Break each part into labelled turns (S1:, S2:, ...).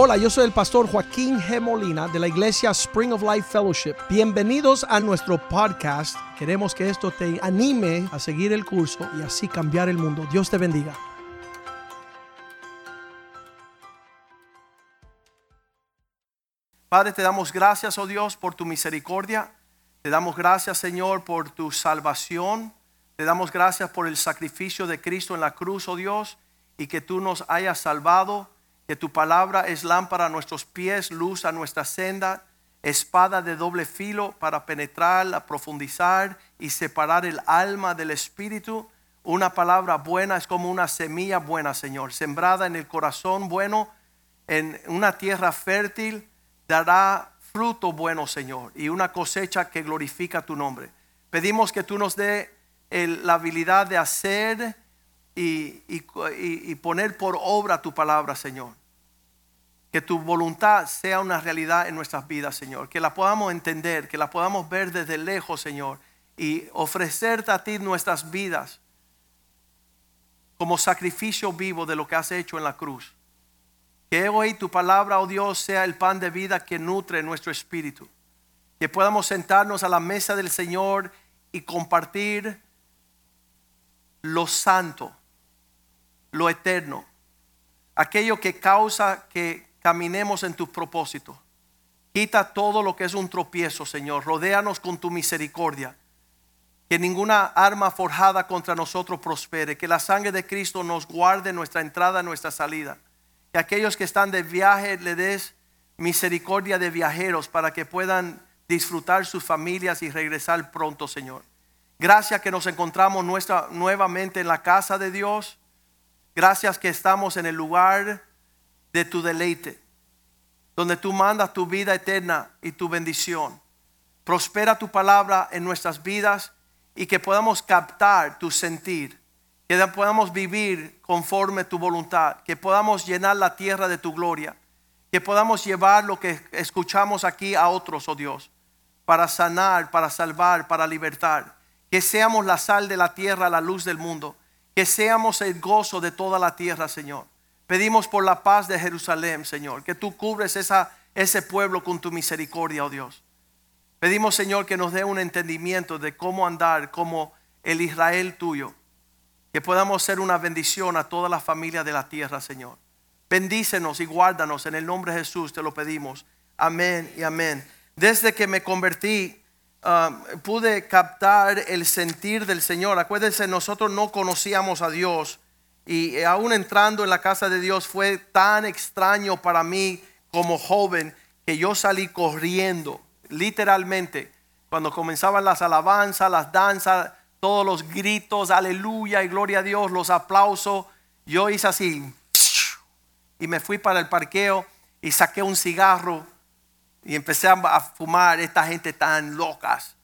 S1: Hola, yo soy el pastor Joaquín G. Molina de la iglesia Spring of Life Fellowship. Bienvenidos a nuestro podcast. Queremos que esto te anime a seguir el curso y así cambiar el mundo. Dios te bendiga. Padre, te damos gracias, oh Dios, por tu misericordia. Te damos gracias, Señor, por tu salvación. Te damos gracias por el sacrificio de Cristo en la cruz, oh Dios, y que tú nos hayas salvado, que tu palabra es lámpara a nuestros pies, luz a nuestra senda, espada de doble filo para penetrar, profundizar y separar el alma del espíritu. Una palabra buena es como una semilla buena, Señor, sembrada en el corazón bueno, en una tierra fértil dará fruto bueno, Señor, y una cosecha que glorifica tu nombre. Pedimos que tú nos dé la habilidad de hacer y, y poner por obra tu palabra, Señor. Que tu voluntad sea una realidad en nuestras vidas, Señor. Que la podamos entender, que la podamos ver desde lejos, Señor. Y ofrecerte a ti nuestras vidas como sacrificio vivo de lo que has hecho en la cruz. Que hoy tu palabra, oh Dios, sea el pan de vida que nutre nuestro espíritu. Que podamos sentarnos a la mesa del Señor y compartir lo santo, lo eterno, aquello que causa que caminemos en tus propósitos. Quita todo lo que es un tropiezo, Señor. Rodéanos con tu misericordia. Que ninguna arma forjada contra nosotros prospere. Que la sangre de Cristo nos guarde nuestra entrada, nuestra salida que aquellos que están de viaje le des misericordia de viajeros para que puedan disfrutar sus familias y regresar pronto, Señor. Gracias que nos encontramos nuestra, nuevamente en la casa de Dios. Gracias que estamos en el lugar de tu deleite, donde tú mandas tu vida eterna y tu bendición. Prospera tu palabra en nuestras vidas y que podamos captar tu sentir que podamos vivir conforme tu voluntad, que podamos llenar la tierra de tu gloria, que podamos llevar lo que escuchamos aquí a otros, oh Dios, para sanar, para salvar, para libertar, que seamos la sal de la tierra, la luz del mundo, que seamos el gozo de toda la tierra, Señor. Pedimos por la paz de Jerusalén, Señor, que tú cubres esa, ese pueblo con tu misericordia, oh Dios. Pedimos, Señor, que nos dé un entendimiento de cómo andar como el Israel tuyo que podamos ser una bendición a toda la familia de la tierra, Señor. Bendícenos y guárdanos en el nombre de Jesús, te lo pedimos. Amén y amén. Desde que me convertí, um, pude captar el sentir del Señor. Acuérdense, nosotros no conocíamos a Dios y aún entrando en la casa de Dios fue tan extraño para mí como joven que yo salí corriendo, literalmente, cuando comenzaban las alabanzas, las danzas todos los gritos, aleluya y gloria a Dios, los aplausos. Yo hice así y me fui para el parqueo y saqué un cigarro y empecé a fumar esta gente tan locas.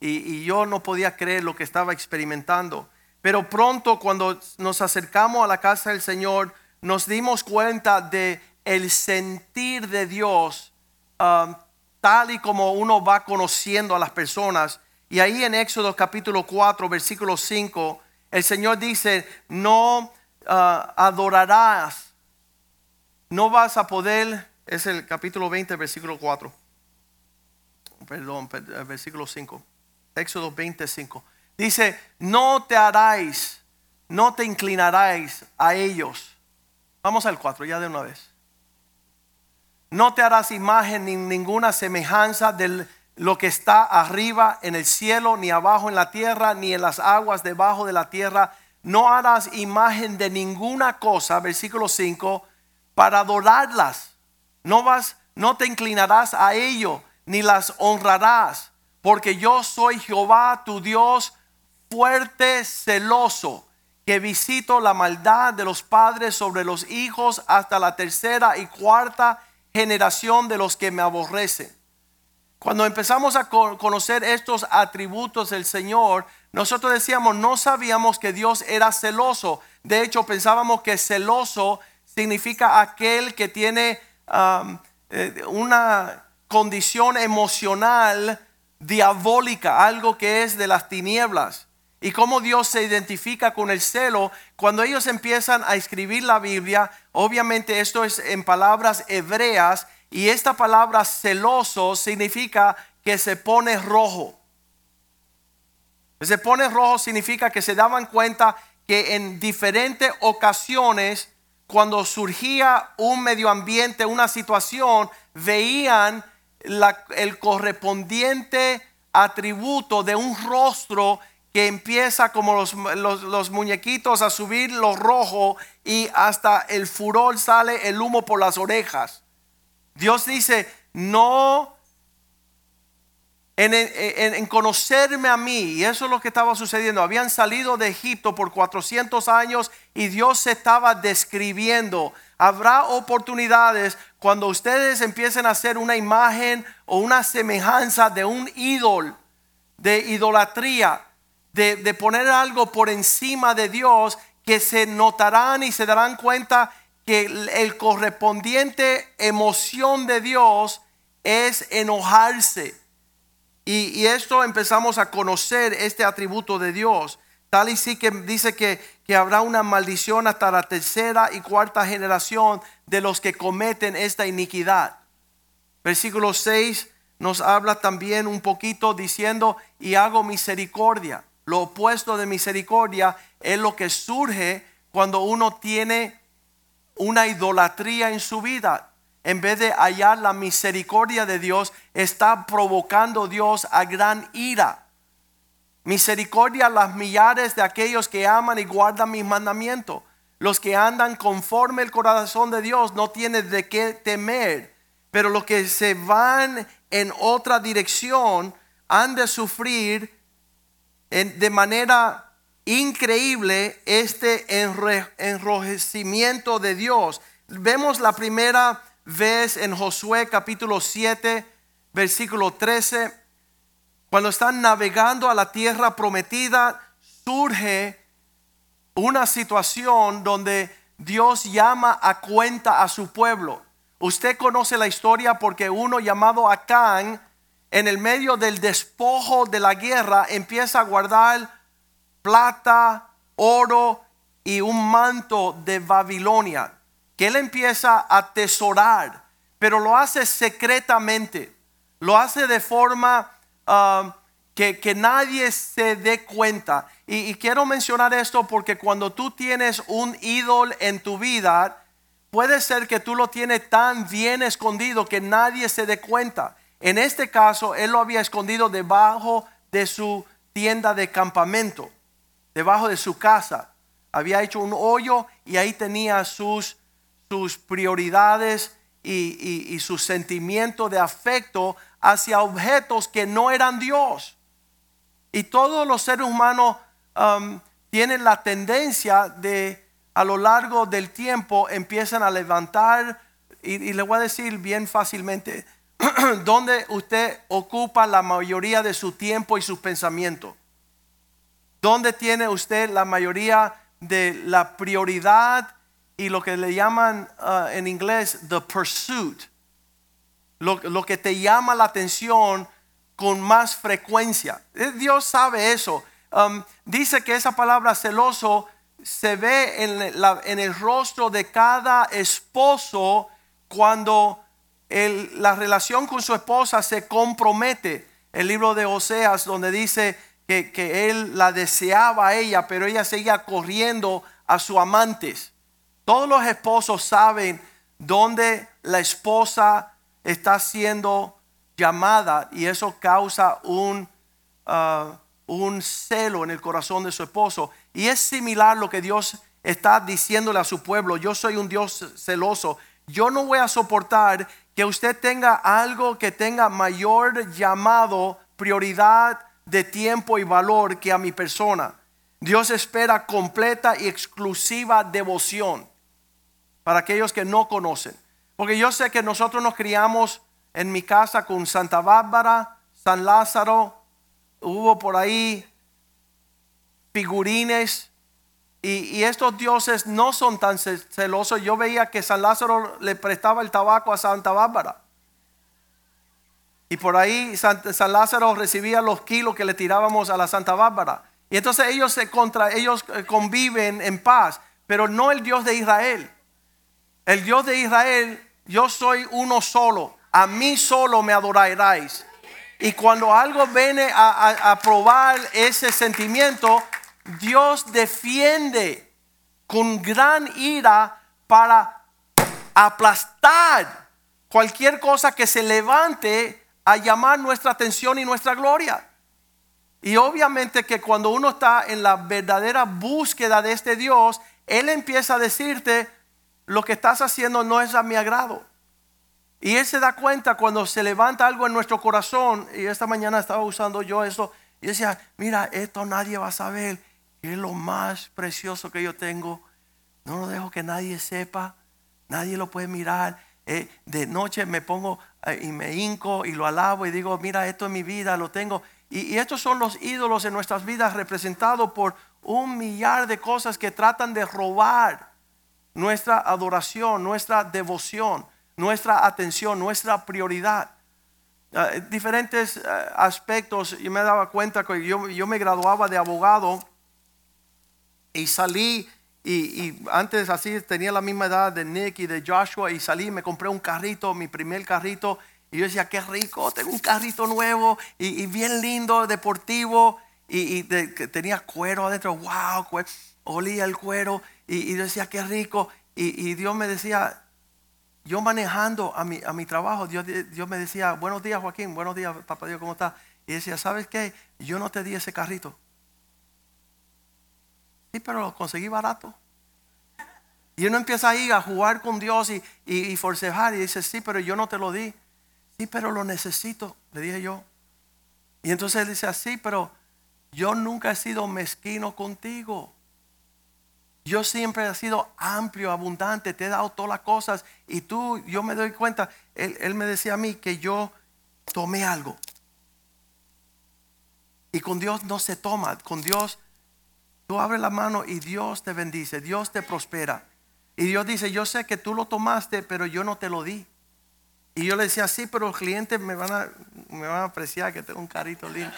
S1: Y, yo no podía creer lo que estaba experimentando. Pero pronto cuando nos acercamos a la casa del Señor, nos dimos cuenta de el sentir de Dios um, tal y como uno va conociendo a las personas y ahí en Éxodo capítulo 4, versículo 5, el Señor dice, no ah, adorarás, no vas a poder, es el capítulo 20, versículo 4, perdón, eh, versículo 5, Éxodo 25. Dice, no te haráis, no te inclinaráis a ellos. Vamos al 4, ya de una vez. No te harás imagen ni ninguna semejanza del lo que está arriba en el cielo, ni abajo en la tierra, ni en las aguas debajo de la tierra. No harás imagen de ninguna cosa, versículo 5, para adorarlas. No vas, no te inclinarás a ello, ni las honrarás, porque yo soy Jehová, tu Dios, fuerte, celoso, que visito la maldad de los padres sobre los hijos hasta la tercera y cuarta generación de los que me aborrecen cuando empezamos a conocer estos atributos del Señor, nosotros decíamos, no sabíamos que Dios era celoso. De hecho, pensábamos que celoso significa aquel que tiene um, eh, una condición emocional diabólica, algo que es de las tinieblas. y cómo Dios se identifica con el celo. Cuando ellos empiezan a escribir la Biblia, obviamente esto es en palabras hebreas y esta palabra celoso significa que se pone rojo. Se pone rojo significa que se daban cuenta que en diferentes ocasiones, cuando surgía un medio ambiente, una situación, veían el correspondiente atributo de un rostro que empieza como los, los, muñequitos a subir lo rojo y hasta el furor sale el humo por las orejas. Dios dice, no en, conocerme a mí, y eso es lo que estaba sucediendo. Habían salido de Egipto por 400 años y Dios se estaba describiendo. Habrá oportunidades cuando ustedes empiecen a hacer una imagen o una semejanza de un ídolo, de idolatría, de, de poner algo por encima de Dios, que se notarán y se darán cuenta que el correspondiente emoción de Dios es enojarse y, esto empezamos a conocer este atributo de Dios. Tal y sí que dice que, que habrá una maldición hasta la tercera y cuarta generación de los que cometen esta iniquidad. Versículo 6 nos habla también un poquito diciendo, y hago misericordia. Lo opuesto de misericordia es lo que surge cuando uno tiene una idolatría en su vida en vez de hallar la misericordia de Dios, está provocando Dios a gran ira. Misericordia a las millares de aquellos que aman y guardan mis mandamientos. Los que andan conforme el corazón de Dios no tienen de qué temer. Pero los que se van en otra dirección han de sufrir de manera increíble este enrojecimiento de Dios. Vemos la primera ves en Josué capítulo 7, versículo 13, cuando están navegando a la tierra prometida, surge una situación donde Dios llama a cuenta a su pueblo. Usted conoce la historia porque uno llamado Acán, en el medio del despojo de la guerra, empieza a guardar plata, oro y un manto de Babilonia que él empieza a atesorar, pero lo hace secretamente, lo hace de forma um, que, nadie se dé cuenta. Y, y, quiero mencionar esto porque cuando tú tienes un ídolo en tu vida, puede ser que tú lo tienes tan bien escondido que nadie se dé cuenta. En este caso, él lo había escondido debajo de su tienda de campamento, debajo de su casa. Había hecho un hoyo y ahí tenía sus sus prioridades y, su sentimiento de afecto hacia objetos que no eran Dios. Y todos los seres humanos um, tienen la tendencia de, a lo largo del tiempo, empiezan a levantar, y, y le voy a decir bien fácilmente, donde usted ocupa la mayoría de su tiempo y sus pensamientos. ¿Dónde tiene usted la mayoría de la prioridad y lo que le llaman uh, en inglés the pursuit, lo, lo, que te llama la atención con más frecuencia. Eh, Dios sabe eso. Um, dice que esa palabra celoso se ve en, la, en el rostro de cada esposo cuando la relación con su esposa se compromete. El libro de Oseas donde dice que, que él la deseaba a ella, pero ella seguía corriendo a su amantes. Todos los esposos saben dónde la esposa está siendo llamada y eso causa un, uh, un celo en el corazón de su esposo. Y es similar lo que Dios está diciéndole a su pueblo. Yo soy un Dios celoso. Yo no voy a soportar que usted tenga algo que tenga mayor llamado, prioridad de tiempo y valor que a mi persona. Dios espera completa y exclusiva devoción para aquellos que no conocen. Porque yo sé que nosotros nos criamos en mi casa con Santa Bárbara, San Lázaro, hubo por ahí figurines y, estos dioses no son tan celosos. Yo veía que San Lázaro le prestaba el tabaco a Santa Bárbara. Y por ahí San, San Lázaro recibía los kilos que le tirábamos a la Santa Bárbara. Y entonces ellos se contra ellos eh, conviven en paz, pero no el Dios de Israel. El Dios de Israel, yo soy uno solo, a mí solo me adoraréis. Y cuando algo viene a, a probar ese sentimiento, Dios defiende con gran ira para aplastar cualquier cosa que se levante a llamar nuestra atención y nuestra gloria. Y obviamente que cuando uno está en la verdadera búsqueda de este Dios, Él empieza a decirte, lo que estás haciendo no es a mi agrado. Y Él se da cuenta cuando se levanta algo en nuestro corazón, y esta mañana estaba usando yo eso, y decía, mira, esto nadie va a saber, que es lo más precioso que yo tengo. No lo dejo que nadie sepa, nadie lo puede mirar. Eh, de noche me pongo eh, y me hinco y lo alabo y digo, mira, esto es mi vida, lo tengo. Y, estos son los ídolos en nuestras vidas representados por un millar de cosas que tratan de robar nuestra adoración, nuestra devoción, nuestra atención, nuestra prioridad. Ah, diferentes ah, aspectos, yo me daba cuenta que yo, yo, me graduaba de abogado y salí, y, y, antes así tenía la misma edad de Nick y de Joshua, y salí, me compré un carrito, mi primer carrito, y yo decía, qué rico, tengo un carrito nuevo y, bien lindo, deportivo. Y, tenía cuero adentro, wow, olía el cuero. Y, yo decía, qué rico. Y, Dios me decía, yo manejando a mi, a mi trabajo, Dios, Dios me decía, buenos días Joaquín, buenos días, papá Dios, ¿cómo está? Y decía, ¿sabes qué? Yo no te di ese carrito. Sí, pero lo conseguí barato. Y uno empieza ahí a jugar con Dios y, y, forcejar y dice, sí, pero yo no te lo di. Sí, pero lo necesito, le dije yo. Y entonces él dice así, pero yo nunca he sido mezquino contigo. Yo siempre he sido amplio, abundante, te he dado todas las cosas. Y tú, yo me doy cuenta, él, él me decía a mí que yo tomé algo. Y con Dios no se toma, con Dios tú abres la mano y Dios te bendice, Dios te prospera. Y Dios dice, yo sé que tú lo tomaste, pero yo no te lo di. Y yo le decía, sí, pero los clientes me van a, me van a apreciar que tengo un carrito lindo.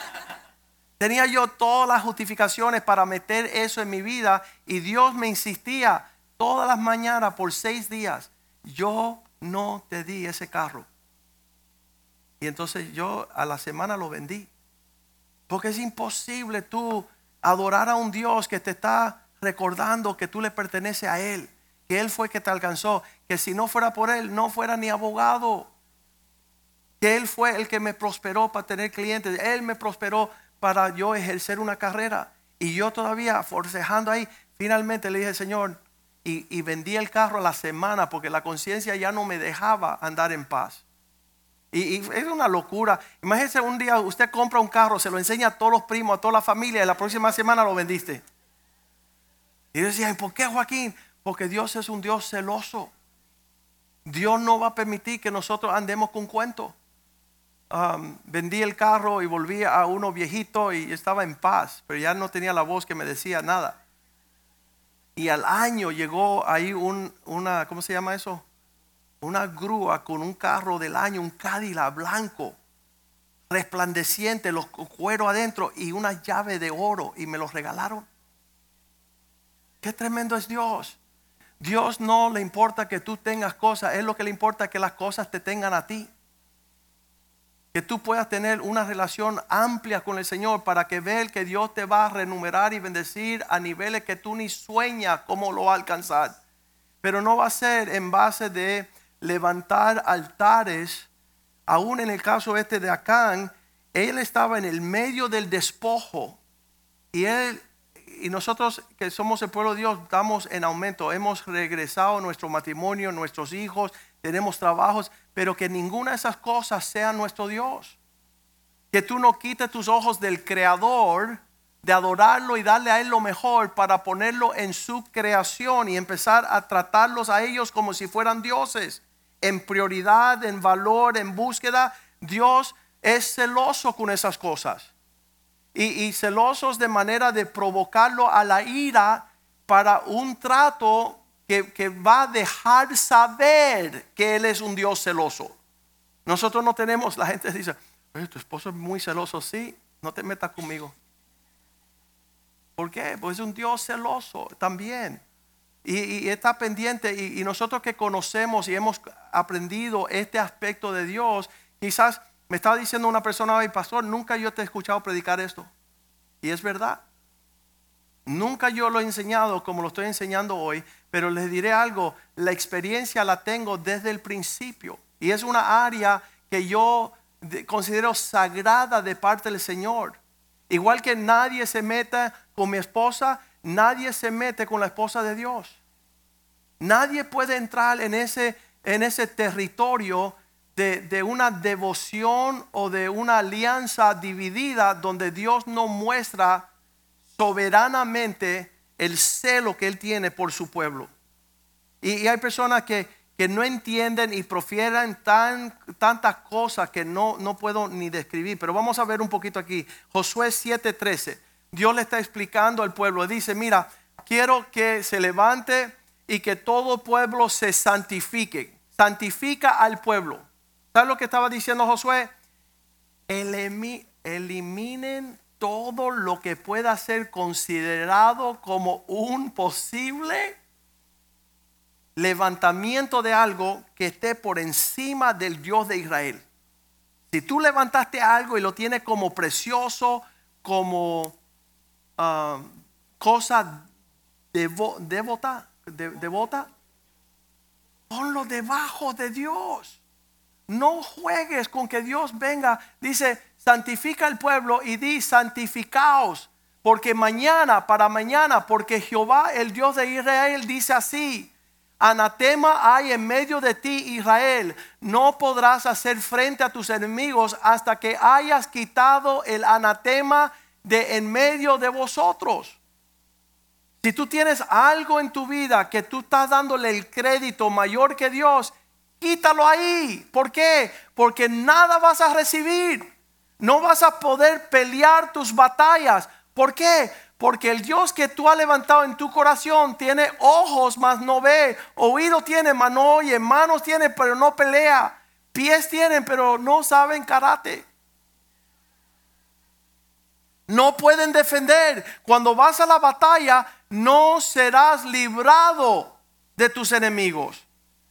S1: Tenía yo todas las justificaciones para meter eso en mi vida y Dios me insistía todas las mañanas por seis días, yo no te di ese carro. Y entonces yo a la semana lo vendí. Porque es imposible tú adorar a un Dios que te está recordando que tú le perteneces a Él que Él fue que te alcanzó, que si no fuera por Él, no fuera ni abogado, que Él fue el que me prosperó para tener clientes, Él me prosperó para yo ejercer una carrera. Y yo todavía forcejando ahí, finalmente le dije, Señor, y, vendí el carro a la semana porque la conciencia ya no me dejaba andar en paz. Y, es una locura. Imagínese un día usted compra un carro, se lo enseña a todos los primos, a toda la familia, y la próxima semana lo vendiste. Y yo decía, ¿por qué Joaquín? Porque Dios es un Dios celoso. Dios no va a permitir que nosotros andemos con cuento. Um, vendí el carro y volví a uno viejito y estaba en paz, pero ya no tenía la voz que me decía nada. Y al año llegó ahí un, una, ¿cómo se llama eso? Una grúa con un carro del año, un Cadillac blanco, resplandeciente, los cueros adentro y una llave de oro y me los regalaron. Qué tremendo es Dios. Dios no le importa que tú tengas cosas, es lo que le importa que las cosas te tengan a ti. Que tú puedas tener una relación amplia con el Señor para que veas que Dios te va a renumerar y bendecir a niveles que tú ni sueñas cómo lo va a alcanzar. Pero no va a ser en base de levantar altares. Aún en el caso este de Acán, él estaba en el medio del despojo y él y nosotros que somos el pueblo de Dios estamos en aumento. Hemos regresado nuestro matrimonio, nuestros hijos, tenemos trabajos, pero que ninguna de esas cosas sea nuestro Dios. Que tú no quites tus ojos del Creador, de adorarlo y darle a Él lo mejor para ponerlo en su creación y empezar a tratarlos a ellos como si fueran dioses. En prioridad, en valor, en búsqueda. Dios es celoso con esas cosas y, celosos de manera de provocarlo a la ira para un trato que, va a dejar saber que Él es un Dios celoso. Nosotros no tenemos, la gente dice, tu esposo es muy celoso, sí, no te metas conmigo. ¿Por qué? Pues es un Dios celoso también. Y, y está pendiente. Y, y nosotros que conocemos y hemos aprendido este aspecto de Dios, quizás me estaba diciendo una persona, ay pastor, nunca yo te he escuchado predicar esto. Y es verdad. Nunca yo lo he enseñado como lo estoy enseñando hoy, pero les diré algo, la experiencia la tengo desde el principio. Y es una área que yo considero sagrada de parte del Señor. Igual que nadie se meta con mi esposa, nadie se mete con la esposa de Dios. Nadie puede entrar en ese, en ese territorio de, de, una devoción o de una alianza dividida donde Dios no muestra soberanamente el celo que Él tiene por su pueblo. Y, hay personas que, que, no entienden y profieren tan, tantas cosas que no, no puedo ni describir. Pero vamos a ver un poquito aquí. Josué 7:13. Dios le está explicando al pueblo. Dice, mira, quiero que se levante y que todo pueblo se santifique. Santifica al pueblo. ¿Sabes lo que estaba diciendo Josué? Eliminen todo lo que pueda ser considerado como un posible levantamiento de algo que esté por encima del Dios de Israel. Si tú levantaste algo y lo tienes como precioso, como ah, cosa devota, devota, ponlo debajo de Dios. No juegues con que Dios venga. Dice, santifica el pueblo y di, santificaos. Porque mañana, para mañana, porque Jehová, el Dios de Israel, dice así. Anatema hay en medio de ti, Israel. No podrás hacer frente a tus enemigos hasta que hayas quitado el anatema de en medio de vosotros. Si tú tienes algo en tu vida que tú estás dándole el crédito mayor que Dios, quítalo ahí. ¿Por qué? Porque nada vas a recibir. No vas a poder pelear tus batallas. ¿Por qué? Porque el Dios que tú has levantado en tu corazón tiene ojos, mas no ve. Oído tiene, mas no oye. Manos tiene, pero no pelea. Pies tienen, pero no saben karate. No pueden defender. Cuando vas a la batalla, no serás librado de tus enemigos.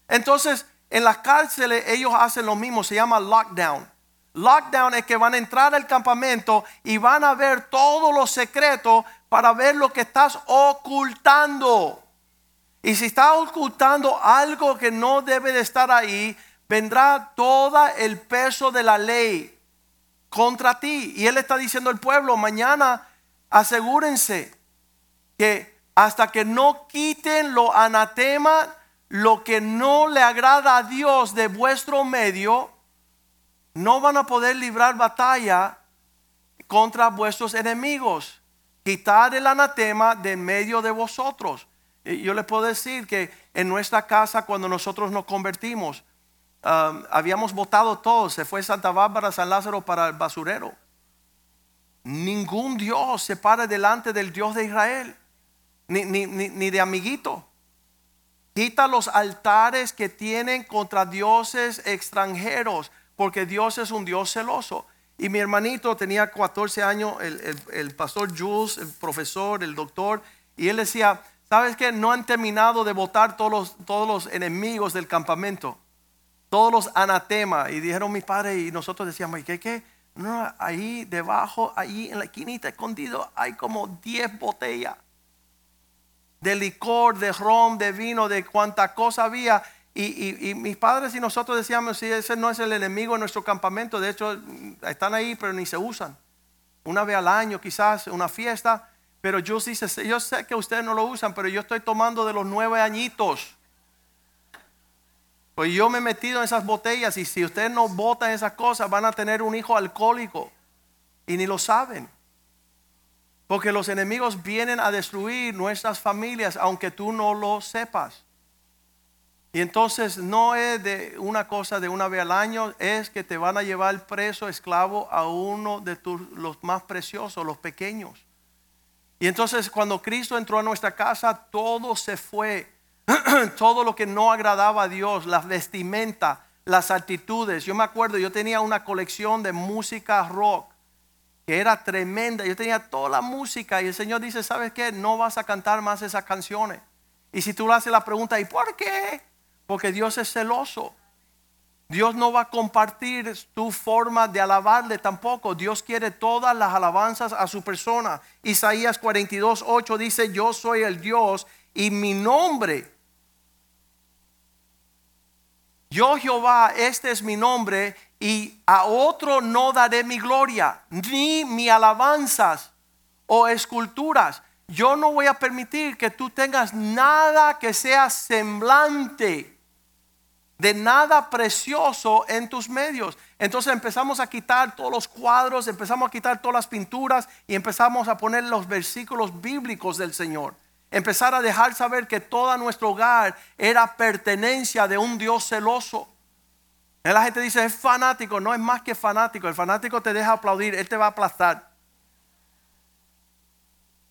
S1: Entonces, en las cárceles ellos hacen lo mismo, se llama lockdown. Lockdown es que van a entrar al campamento y van a ver todos los secretos para ver lo que estás ocultando. Y si estás ocultando algo que no debe de estar ahí, vendrá todo el peso de la ley contra ti. Y él está diciendo al pueblo, mañana asegúrense que hasta que no quiten lo anatema lo que no le agrada a Dios de vuestro medio, no van a poder librar batalla contra vuestros enemigos. Quitar el anatema de medio de vosotros. Yo les puedo decir que en nuestra casa cuando nosotros nos convertimos, um, habíamos votado todos. Se fue Santa Bárbara, San Lázaro para el basurero. Ningún Dios se para delante del Dios de Israel, ni, ni, ni de amiguito. Quita los altares que tienen contra dioses extranjeros, porque Dios es un Dios celoso. Y mi hermanito tenía 14 años, el, pastor Jules, el profesor, el doctor, y él decía, ¿sabes qué? No han terminado de votar todos los, todos los enemigos del campamento, todos los anatemas. Y dijeron mi padre y nosotros decíamos, ¿y qué qué? No, ahí debajo, ahí en la esquinita escondido, hay como 10 botellas de licor, de ron, de vino, de cuánta cosa había. Y, mis padres y nosotros decíamos, si ese no es el enemigo de nuestro campamento, de hecho están ahí pero ni se usan. Una vez al año quizás, una fiesta, pero yo dice, yo sé que ustedes no lo usan, pero yo estoy tomando de los nueve añitos. Pues yo me he metido en esas botellas y si ustedes no botan esas cosas van a tener un hijo alcohólico y ni lo saben. Porque los enemigos vienen a destruir nuestras familias aunque tú no lo sepas. Y entonces no es de una cosa de una vez al año, es que te van a llevar preso, esclavo a uno de tus, los más preciosos, los pequeños. Y entonces cuando Cristo entró a nuestra casa, todo se fue. todo lo que no agradaba a Dios, las vestimentas, las actitudes. Yo me acuerdo, yo tenía una colección de música rock que era tremenda. Yo tenía toda la música y el Señor dice, ¿sabes qué? No vas a cantar más esas canciones. Y si tú le haces la pregunta, ¿y por qué? Porque Dios es celoso. Dios no va a compartir tu forma de alabarle tampoco. Dios quiere todas las alabanzas a su persona. Isaías 42, 8 dice, yo soy el Dios y mi nombre. Yo Jehová, este es mi nombre y a otro no daré mi gloria, ni mi alabanzas o esculturas. Yo no voy a permitir que tú tengas nada que sea semblante de nada precioso en tus medios. Entonces empezamos a quitar todos los cuadros, empezamos a quitar todas las pinturas y empezamos a poner los versículos bíblicos del Señor. Empezar a dejar saber que todo nuestro hogar era pertenencia de un Dios celoso. La gente dice, es fanático, no es más que fanático. El fanático te deja aplaudir, él te va a aplastar.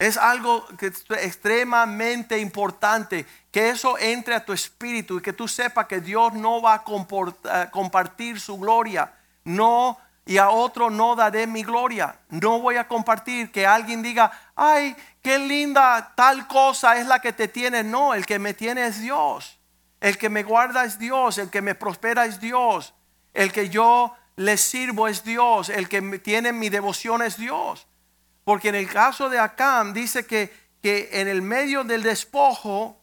S1: Es algo que es extremadamente importante que eso entre a tu espíritu y que tú sepas que Dios no va a eh, compartir su gloria. No, y a otro no daré mi gloria. No voy a compartir que alguien diga, ay, qué linda tal cosa es la que te tiene. No, el que me tiene es Dios. El que me guarda es Dios. El que me prospera es Dios. El que yo le sirvo es Dios. El que tiene mi devoción es Dios. Porque en el caso de Acam dice que, que en el medio del despojo,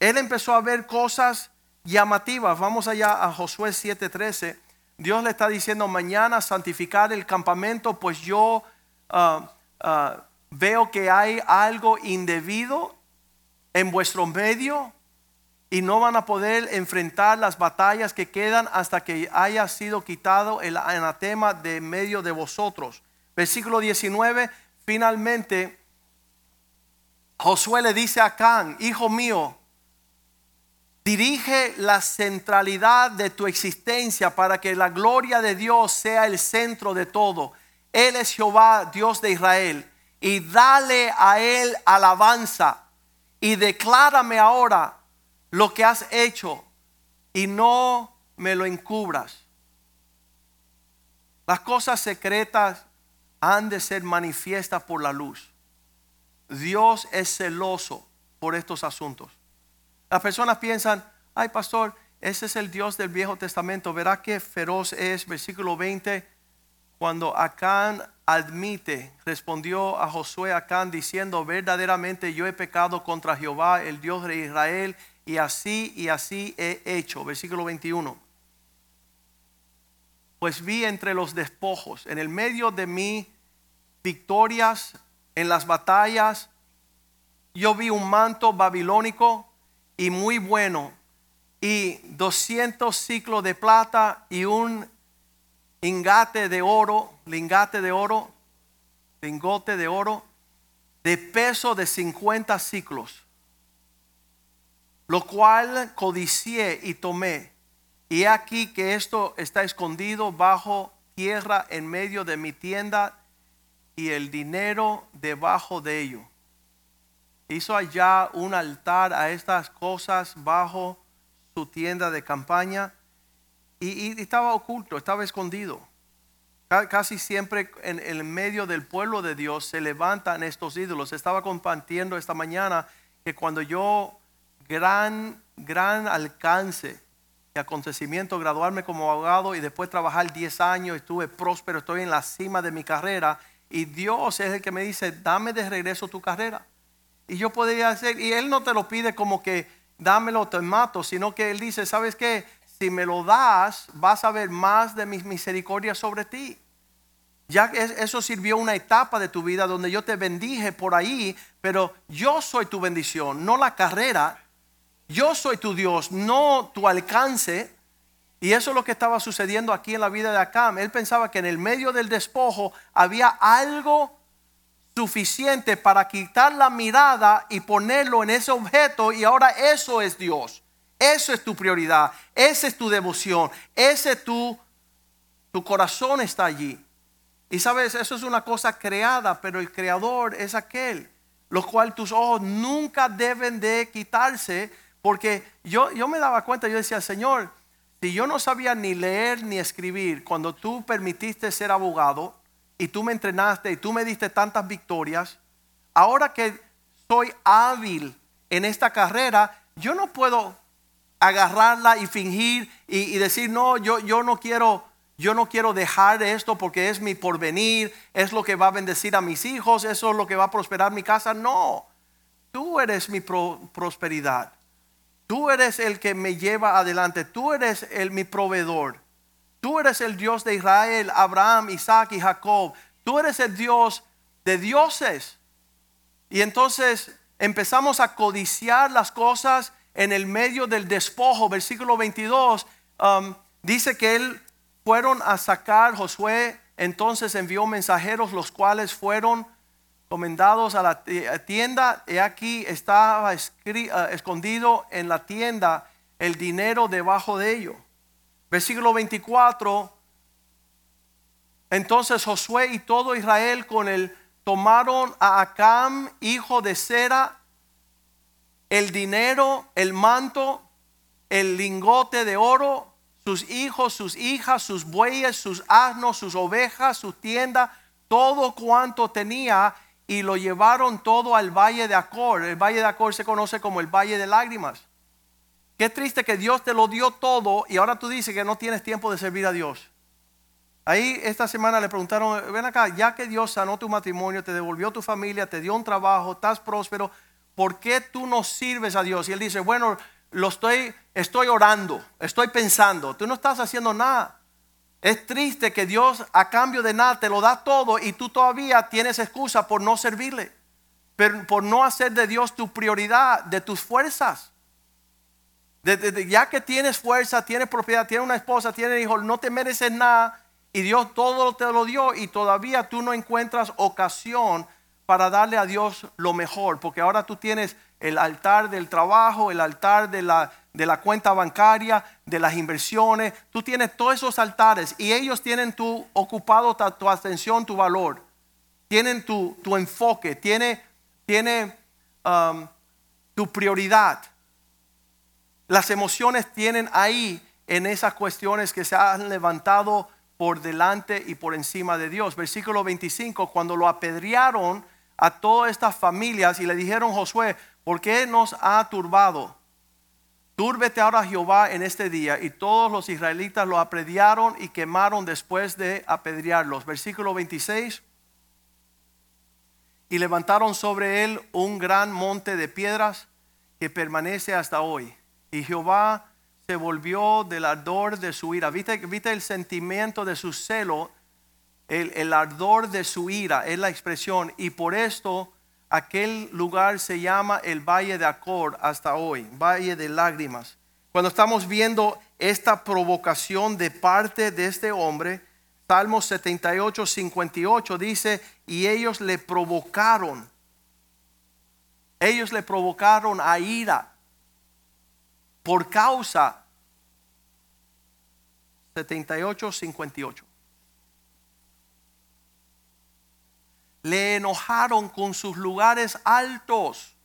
S1: él empezó a ver cosas llamativas. Vamos allá a Josué 7:13. Dios le está diciendo mañana santificar el campamento, pues yo ah, ah, veo que hay algo indebido en vuestro medio y no van a poder enfrentar las batallas que quedan hasta que haya sido quitado el anatema de medio de vosotros. Versículo 19, finalmente Josué le dice a Can, hijo mío, dirige la centralidad de tu existencia para que la gloria de Dios sea el centro de todo. Él es Jehová, Dios de Israel, y dale a Él alabanza y declárame ahora lo que has hecho y no me lo encubras. Las cosas secretas han de ser manifiestas por la luz. Dios es celoso por estos asuntos. Las personas piensan, ay pastor, ese es el Dios del Viejo Testamento. Verá qué feroz es, versículo 20, cuando Acán admite, respondió a Josué Acán diciendo, verdaderamente yo he pecado contra Jehová, el Dios de Israel, y así y así he hecho. Versículo 21 pues vi entre los despojos, en el medio de mis victorias, en las batallas, yo vi un manto babilónico y muy bueno, y 200 ciclos de plata y un ingate de oro, lingate de oro, lingote de oro, de peso de 50 ciclos, lo cual codicié y tomé y aquí que esto está escondido bajo tierra en medio de mi tienda y el dinero debajo de ello. Hizo allá un altar a estas cosas bajo su tienda de campaña y, estaba oculto, estaba escondido. Casi siempre en el medio del pueblo de Dios se levantan estos ídolos. Estaba compartiendo esta mañana que cuando yo gran, gran alcance acontecimiento, graduarme como abogado y después trabajar 10 años, estuve próspero, estoy en la cima de mi carrera y Dios es el que me dice, dame de regreso tu carrera. Y yo podría hacer, y Él no te lo pide como que dámelo, te mato, sino que Él dice, ¿sabes qué? Si me lo das, vas a ver más de mis misericordias sobre ti. Ya eso sirvió una etapa de tu vida donde yo te bendije por ahí, pero yo soy tu bendición, no la carrera, yo soy tu Dios, no tu alcance. Y eso es lo que estaba sucediendo aquí en la vida de Acam. Él pensaba que en el medio del despojo había algo suficiente para quitar la mirada y ponerlo en ese objeto y ahora eso es Dios. Eso es tu prioridad, esa es tu devoción, ese tu tu corazón está allí. Y sabes, eso es una cosa creada, pero el creador es aquel, lo cual tus ojos nunca deben de quitarse porque yo, yo me daba cuenta, yo decía, Señor, si yo no sabía ni leer ni escribir, cuando tú permitiste ser abogado y tú me entrenaste y tú me diste tantas victorias, ahora que soy hábil en esta carrera, yo no puedo agarrarla y fingir y, decir, no, yo, yo no quiero, yo no quiero dejar esto porque es mi porvenir, es lo que va a bendecir a mis hijos, eso es lo que va a prosperar mi casa. No, tú eres mi prosperidad. Tú eres el que me lleva adelante. Tú eres el, mi proveedor. Tú eres el Dios de Israel, Abraham, Isaac y Jacob. Tú eres el Dios de dioses. Y entonces empezamos a codiciar las cosas en el medio del despojo. Versículo 22 um, dice que él fueron a sacar, Josué entonces envió mensajeros los cuales fueron comendados a la tienda y aquí estaba uh, escondido en la tienda el dinero debajo de ello. Versículo 24. Entonces Josué y todo Israel con él tomaron a Acam, hijo de Sera, el dinero, el manto, el lingote de oro, sus hijos, sus hijas, sus bueyes, sus asnos, sus ovejas, su tienda, todo cuanto tenía y lo llevaron todo al valle de Acor. El valle de Acor se conoce como el valle de lágrimas. Qué triste que Dios te lo dio todo y ahora tú dices que no tienes tiempo de servir a Dios. Ahí esta semana le preguntaron, ven acá, ya que Dios sanó tu matrimonio, te devolvió tu familia, te dio un trabajo, estás próspero, ¿por qué tú no sirves a Dios? Y él dice, bueno, lo estoy, estoy orando, estoy pensando, tú no estás haciendo nada. Es triste que Dios a cambio de nada te lo da todo y tú todavía tienes excusa por no servirle, por no hacer de Dios tu prioridad, de tus fuerzas. ya que tienes fuerza, tienes propiedad, tienes una esposa, tienes hijos, no te mereces nada y Dios todo te lo dio y todavía tú no encuentras ocasión para darle a Dios lo mejor, porque ahora tú tienes el altar del trabajo, el altar de la, de la cuenta bancaria, de las inversiones, tú tienes todos esos altares y ellos tienen tu ocupado tu, atención, tu valor, tienen tu, enfoque, tiene, tiene um, tu prioridad. Las emociones tienen ahí en esas cuestiones que se han levantado por delante y por encima de Dios. Versículo 25, cuando lo apedrearon, a todas estas familias y le dijeron Josué, ¿por qué nos ha turbado? Túrbete ahora Jehová en este día. Y todos los israelitas lo apedrearon y quemaron después de apedrearlos. Versículo 26. Y levantaron sobre él un gran monte de piedras que permanece hasta hoy. Y Jehová se volvió del ardor de su ira. ¿Viste, viste el sentimiento de su celo el, ardor de su ira, es la expresión, y por esto aquel lugar se llama el Valle de Acor hasta hoy, Valle de Lágrimas. Cuando estamos viendo esta provocación de parte de este hombre, Salmos 78, 58 dice, y ellos le provocaron, ellos le provocaron a ira por causa 78, 58. Le enojaron con sus lugares altos.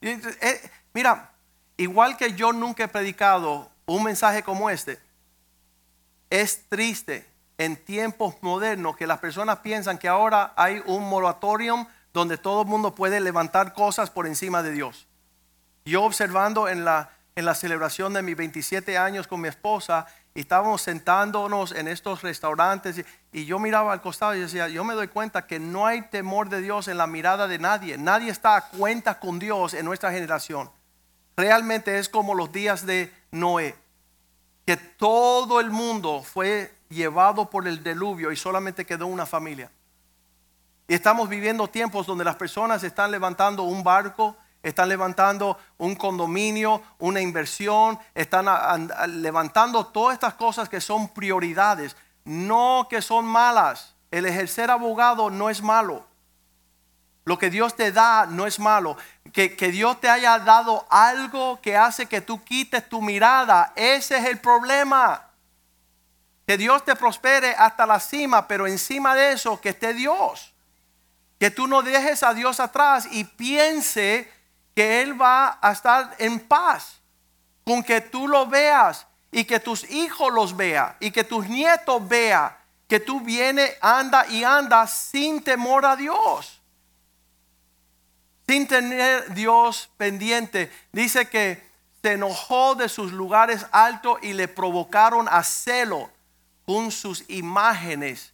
S1: Eh, mira, igual que yo nunca he predicado un mensaje como este, es triste en tiempos modernos que las personas piensan que ahora hay un moratorium donde todo el mundo puede levantar cosas por encima de Dios. Yo observando en la, en la celebración de mis 27 años con mi esposa, y estábamos sentándonos en estos restaurantes y, yo miraba al costado y decía, yo me doy cuenta que no hay temor de Dios en la mirada de nadie. Nadie está a cuenta con Dios en nuestra generación. Realmente es como los días de Noé, que todo el mundo fue llevado por el diluvio y solamente quedó una familia. Y estamos viviendo tiempos donde las personas están levantando un barco, están levantando un condominio, una inversión, están levantando todas estas cosas que son prioridades, no que son malas. El ejercer abogado no es malo. Lo que Dios te da no es malo. Que, que, Dios te haya dado algo que hace que tú quites tu mirada, ese es el problema. Que Dios te prospere hasta la cima, pero encima de eso que esté Dios. Que tú no dejes a Dios atrás y piense que Él va a estar en paz con que tú lo veas y que tus hijos los vean y que tus nietos vean que tú vienes, anda y anda sin temor a Dios. Sin tener Dios pendiente. Dice que se enojó de sus lugares altos y le provocaron a celo con sus imágenes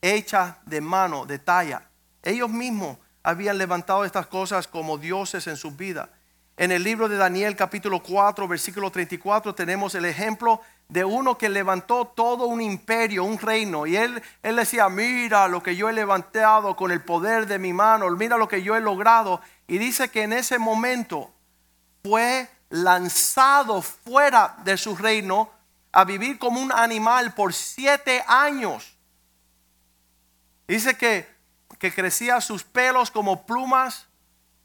S1: hechas de mano, de talla. Ellos mismos habían levantado estas cosas como dioses en su vida. En el libro de Daniel capítulo 4, versículo 34 tenemos el ejemplo de uno que levantó todo un imperio, un reino. Y él, él decía, mira lo que yo he levantado con el poder de mi mano, mira lo que yo he logrado. Y dice que en ese momento fue lanzado fuera de su reino a vivir como un animal por siete años. Dice que, que crecía sus pelos como plumas,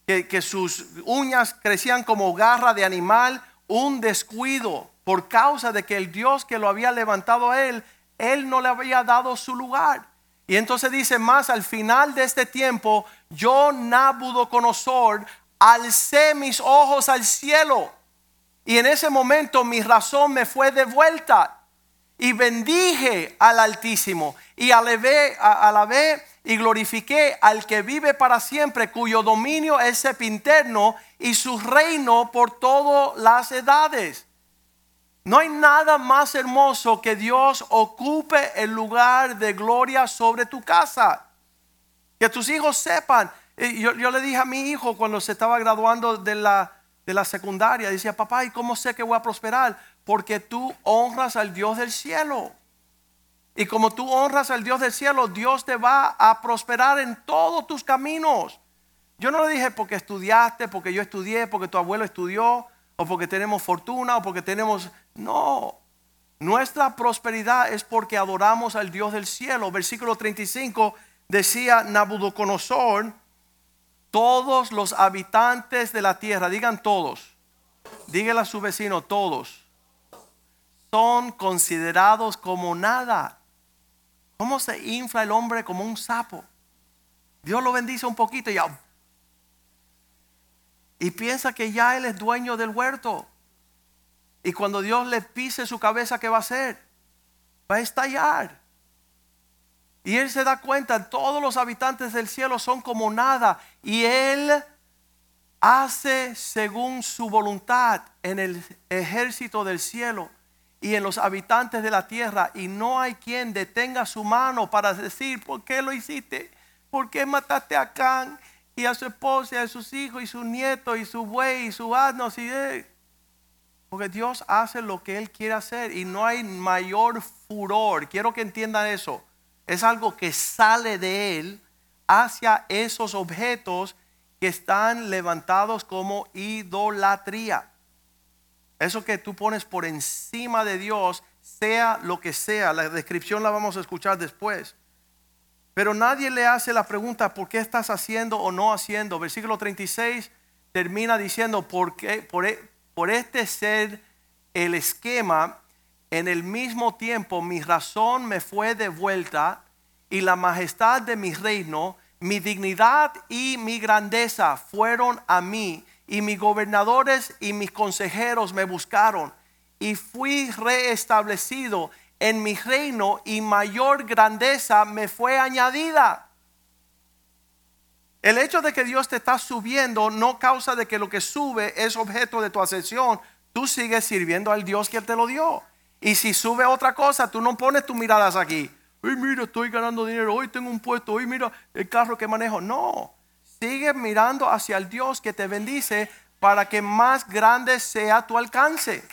S1: que, que sus uñas crecían como garra de animal, un descuido. Por causa de que el Dios que lo había levantado a él, él no le había dado su lugar. Y entonces dice más, al final de este tiempo, yo Nabucodonosor alcé mis ojos al cielo. Y en ese momento mi razón me fue devuelta. Y bendije al Altísimo. Y alabé, alabé y glorifiqué al que vive para siempre, cuyo dominio es sepinterno y su reino por todas las edades. No hay nada más hermoso que Dios ocupe el lugar de gloria sobre tu casa. Que tus hijos sepan. Yo, yo le dije a mi hijo cuando se estaba graduando de la, de la secundaria, decía, papá, ¿y cómo sé que voy a prosperar? Porque tú honras al Dios del cielo. Y como tú honras al Dios del cielo, Dios te va a prosperar en todos tus caminos. Yo no le dije porque estudiaste, porque yo estudié, porque tu abuelo estudió, o porque tenemos fortuna, o porque tenemos... No, nuestra prosperidad es porque adoramos al Dios del cielo. Versículo 35 decía Nabucodonosor, todos los habitantes de la tierra, digan todos, dígale a su vecino, todos, son considerados como nada. ¿Cómo se infla el hombre como un sapo? Dios lo bendice un poquito y ya. Y piensa que ya Él es dueño del huerto. Y cuando Dios le pise su cabeza, ¿qué va a hacer? Va a estallar. Y Él se da cuenta, todos los habitantes del cielo son como nada. Y Él hace según su voluntad en el ejército del cielo y en los habitantes de la tierra. Y no hay quien detenga su mano para decir, ¿por qué lo hiciste? ¿Por qué mataste a Can y a su esposa y a sus hijos y sus nietos y su buey y su asno? Y porque Dios hace lo que Él quiere hacer y no hay mayor furor. Quiero que entiendan eso. Es algo que sale de Él hacia esos objetos que están levantados como idolatría. Eso que tú pones por encima de Dios, sea lo que sea, la descripción la vamos a escuchar después. Pero nadie le hace la pregunta, ¿por qué estás haciendo o no haciendo? Versículo 36 termina diciendo, ¿por qué? Por, e, por este ser el esquema, en el mismo tiempo mi razón me fue devuelta y la majestad de mi reino, mi dignidad y mi grandeza fueron a mí y mis gobernadores y mis consejeros me buscaron y fui reestablecido en mi reino y mayor grandeza me fue añadida. El hecho de que Dios te está subiendo no causa de que lo que sube es objeto de tu ascensión. Tú sigues sirviendo al Dios que te lo dio. Y si sube otra cosa, tú no pones tus miradas aquí. Hoy mira, estoy ganando dinero. Hoy tengo un puesto. Hoy mira el carro que manejo. No. Sigue mirando hacia el Dios que te bendice para que más grande sea tu alcance.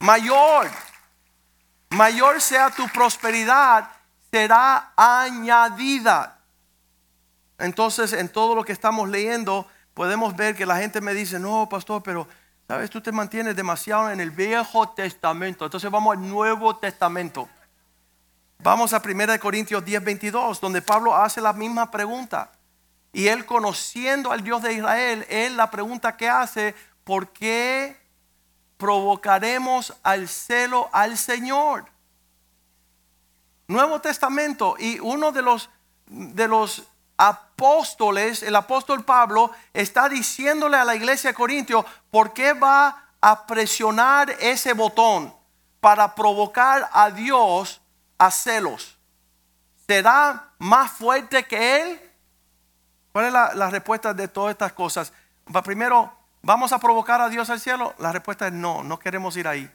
S1: Mayor, mayor sea tu prosperidad, será añadida. Entonces, en todo lo que estamos leyendo, podemos ver que la gente me dice, no, pastor, pero, ¿sabes? Tú te mantienes demasiado en el Viejo Testamento. Entonces vamos al Nuevo Testamento. Vamos a 1 Corintios 10, 22, donde Pablo hace la misma pregunta. Y él conociendo al Dios de Israel, él la pregunta que hace, ¿por qué provocaremos al celo al Señor? Nuevo Testamento y uno de los, de los apóstoles, el apóstol Pablo, está diciéndole a la iglesia de Corintio, ¿por qué va a presionar ese botón para provocar a Dios a celos? será más fuerte que Él? ¿Cuál es la, respuesta de todas estas cosas? Primero, ¿vamos a provocar a Dios al cielo? La respuesta es no, no queremos ir ahí.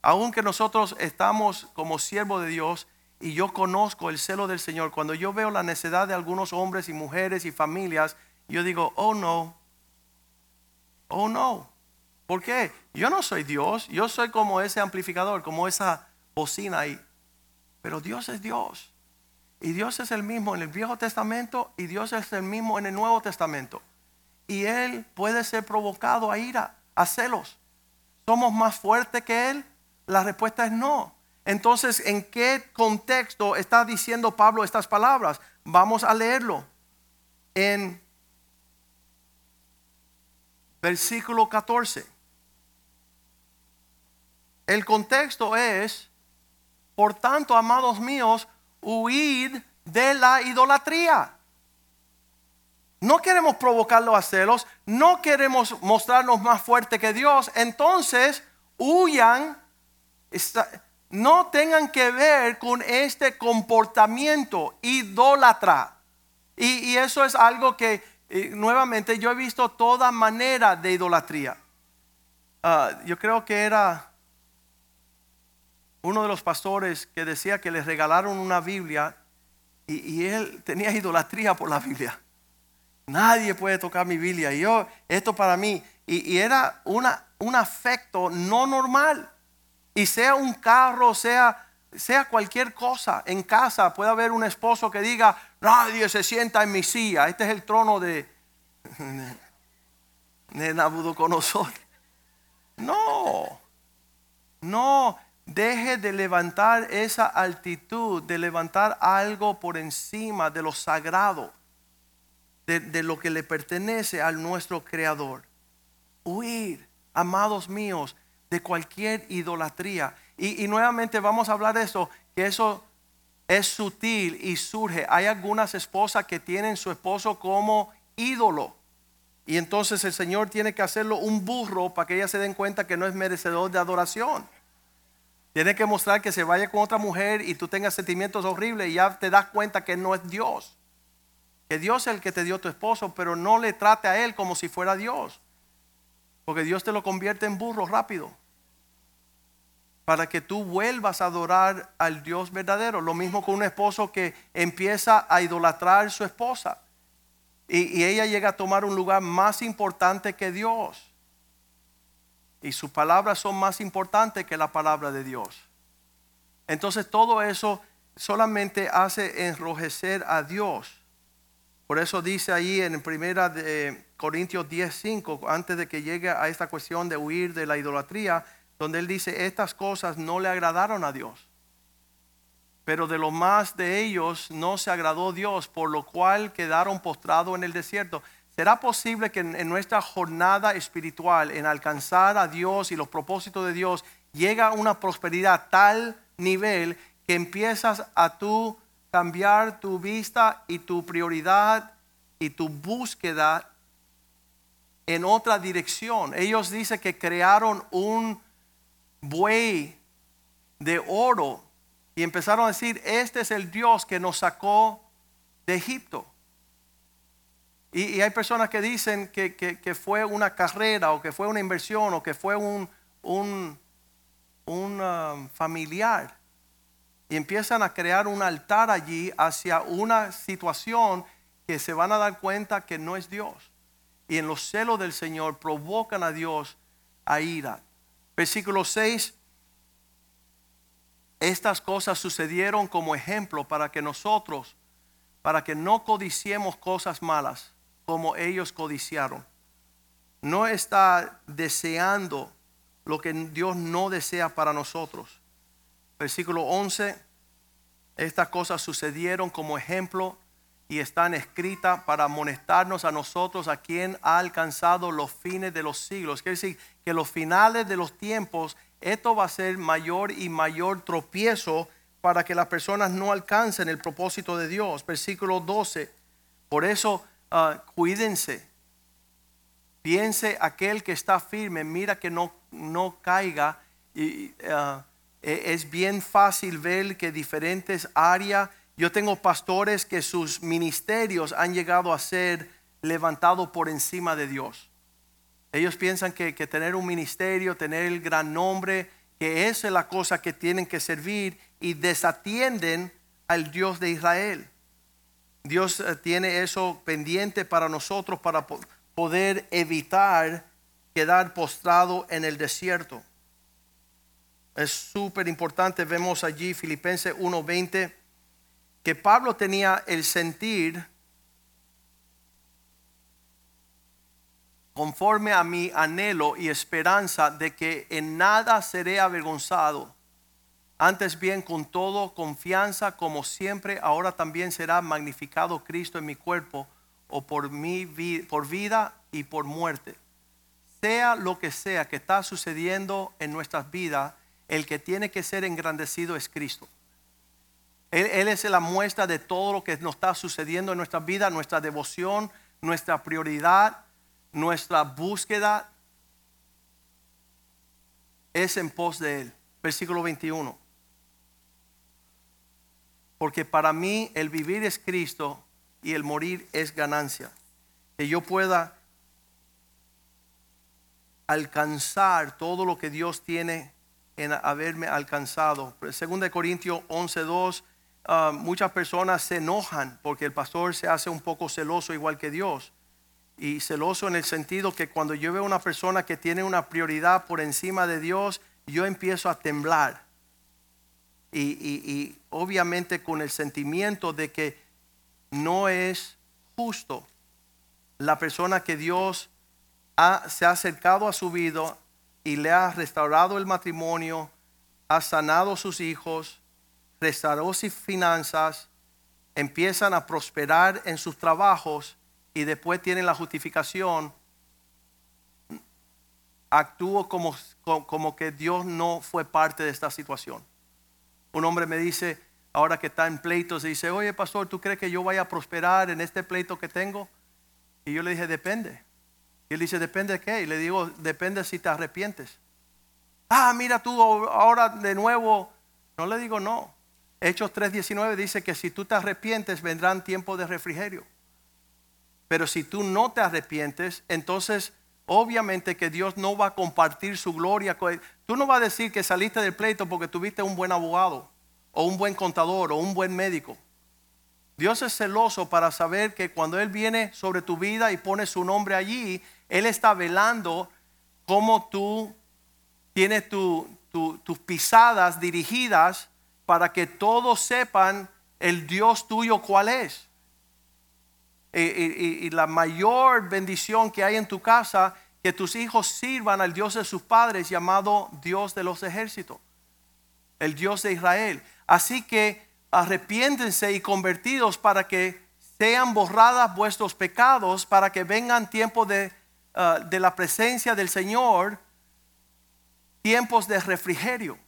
S1: Aunque nosotros estamos como siervos de Dios y yo conozco el celo del Señor, cuando yo veo la necesidad de algunos hombres y mujeres y familias, yo digo, oh no, oh no. ¿Por qué? Yo no soy Dios, yo soy como ese amplificador, como esa bocina ahí. Pero Dios es Dios. Y Dios es el mismo en el Viejo Testamento y Dios es el mismo en el Nuevo Testamento. Y Él puede ser provocado a ira, a celos. ¿Somos más fuertes que Él? La respuesta es no. Entonces, ¿en qué contexto está diciendo Pablo estas palabras? Vamos a leerlo. En versículo 14. El contexto es, por tanto, amados míos, huid de la idolatría. No queremos provocarlo a celos, no queremos mostrarnos más fuerte que Dios, entonces huyan, no tengan que ver con este comportamiento idólatra. Y, eso es algo que eh, nuevamente yo he visto toda manera de idolatría. Ah, yo creo que era uno de los pastores que decía que le regalaron una Biblia y, él tenía idolatría por la Biblia. Nadie puede tocar mi Biblia. Y yo, esto para mí. Y, era una, un afecto no normal. Y sea un carro, sea, sea cualquier cosa. En casa puede haber un esposo que diga, nadie se sienta en mi silla. Este es el trono de, de Nabucodonosor. No, no. Deje de levantar esa altitud, de levantar algo por encima de lo sagrado, de, lo que le pertenece al nuestro Creador. Huir, amados míos, de cualquier idolatría. Y, y, nuevamente vamos a hablar de eso, que eso es sutil y surge. Hay algunas esposas que tienen su esposo como ídolo. Y entonces el Señor tiene que hacerlo un burro para que ellas se den cuenta que no es merecedor de adoración. Tiene que mostrar que se vaya con otra mujer y tú tengas sentimientos horribles y ya te das cuenta que no es Dios. Que Dios es el que te dio tu esposo, pero no le trate a él como si fuera Dios. Porque Dios te lo convierte en burro rápido. Para que tú vuelvas a adorar al Dios verdadero. Lo mismo con un esposo que empieza a idolatrar a su esposa. Y, y ella llega a tomar un lugar más importante que Dios y sus palabras son más importantes que la palabra de Dios. Entonces todo eso solamente hace enrojecer a Dios. Por eso dice ahí en primera de Corintios 10:5, antes de que llegue a esta cuestión de huir de la idolatría, donde él dice, estas cosas no le agradaron a Dios. Pero de lo más de ellos no se agradó Dios, por lo cual quedaron postrados en el desierto. ¿Será posible que en, nuestra jornada espiritual, en alcanzar a Dios y los propósitos de Dios, llega una prosperidad a tal nivel que empiezas a tú cambiar tu vista y tu prioridad y tu búsqueda en otra dirección? Ellos dicen que crearon un buey de oro y empezaron a decir, este es el Dios que nos sacó de Egipto. Y, hay personas que dicen que, fue una carrera o que fue una inversión o que fue un, um, familiar. Y empiezan a crear un altar allí hacia una situación que se van a dar cuenta que no es Dios. Y en los celos del Señor provocan a Dios a ira. Versículo 6. Estas cosas sucedieron como ejemplo para que nosotros, para que no codiciemos cosas malas como ellos codiciaron. No está deseando lo que Dios no desea para nosotros. Versículo 11, estas cosas sucedieron como ejemplo y están escritas para amonestarnos a nosotros a quien ha alcanzado los fines de los siglos. Quiere decir que los finales de los tiempos, esto va a ser mayor y mayor tropiezo para que las personas no alcancen el propósito de Dios. Versículo 12, por eso Ah, cuídense. Piense aquel que está firme, mira que no, no caiga. Y, ah, e, es bien fácil ver que diferentes áreas Yo tengo pastores que sus ministerios han llegado a ser levantados por encima de Dios. Ellos piensan que, que tener un ministerio, tener el gran nombre, que esa es la cosa que tienen que servir y desatienden al Dios de Israel. Dios eh, tiene eso pendiente para nosotros para poder evitar quedar postrado en el desierto. Es súper importante, vemos allí Filipenses 1:20, que Pablo tenía el sentir conforme a mi anhelo y esperanza de que en nada seré avergonzado. Antes bien, con todo confianza, como siempre, ahora también será magnificado Cristo en mi cuerpo, o por mi por vida y por muerte. Sea lo que sea que está sucediendo en nuestras vidas, el que tiene que ser engrandecido es Cristo. Él, es la muestra de todo lo que nos está sucediendo en nuestra vida, nuestra devoción, nuestra prioridad, nuestra búsqueda es en pos de Él. Versículo 21. Porque para mí el vivir es Cristo y el morir es ganancia. Que yo pueda alcanzar todo lo que Dios tiene en haberme alcanzado. Segunda de Corintios 11:2, uh, muchas personas se enojan porque el pastor se hace un poco celoso igual que Dios. Y celoso en el sentido que cuando yo veo una persona que tiene una prioridad por encima de Dios, yo empiezo a temblar. Y, obviamente con el sentimiento de que no es justo la persona que Dios se ha acercado a su vida y le ha restaurado el matrimonio, ha sanado sus hijos, restauró sus finanzas, empiezan a prosperar en sus trabajos y después tienen la justificación, actúo como, como que Dios no fue parte de esta situación. Un hombre me dice, ahora que está en pleitos, dice, oye pastor, ¿tú crees que yo vaya a prosperar en este pleito que tengo? Y yo le dije, depende. Y él dice, ¿depende de qué? Y le digo, depende si te arrepientes. Ah, mira tú ahora de nuevo. No le digo no. Hechos 3:19 dice que si tú te arrepientes vendrán tiempos de refrigerio. Pero si tú no te arrepientes, entonces obviamente que Dios no va a compartir su gloria. Tú no vas a decir que saliste del pleito porque tuviste un buen abogado o un buen contador o un buen médico. Dios es celoso para saber que cuando Él viene sobre tu vida y pone su nombre allí, él está velando cómo tú tienes tus pisadas dirigidas para que todos sepan el Dios tuyo cuál es. Y, y, la mayor bendición que hay en tu casa, que tus hijos sirvan al Dios de sus padres llamado Dios de los ejércitos, el Dios de Israel. Así que arrepiéntense y convertidos para que sean borradas vuestros pecados, para que vengan tiempos de Ah, de la presencia del Señor tiempos de refrigerio.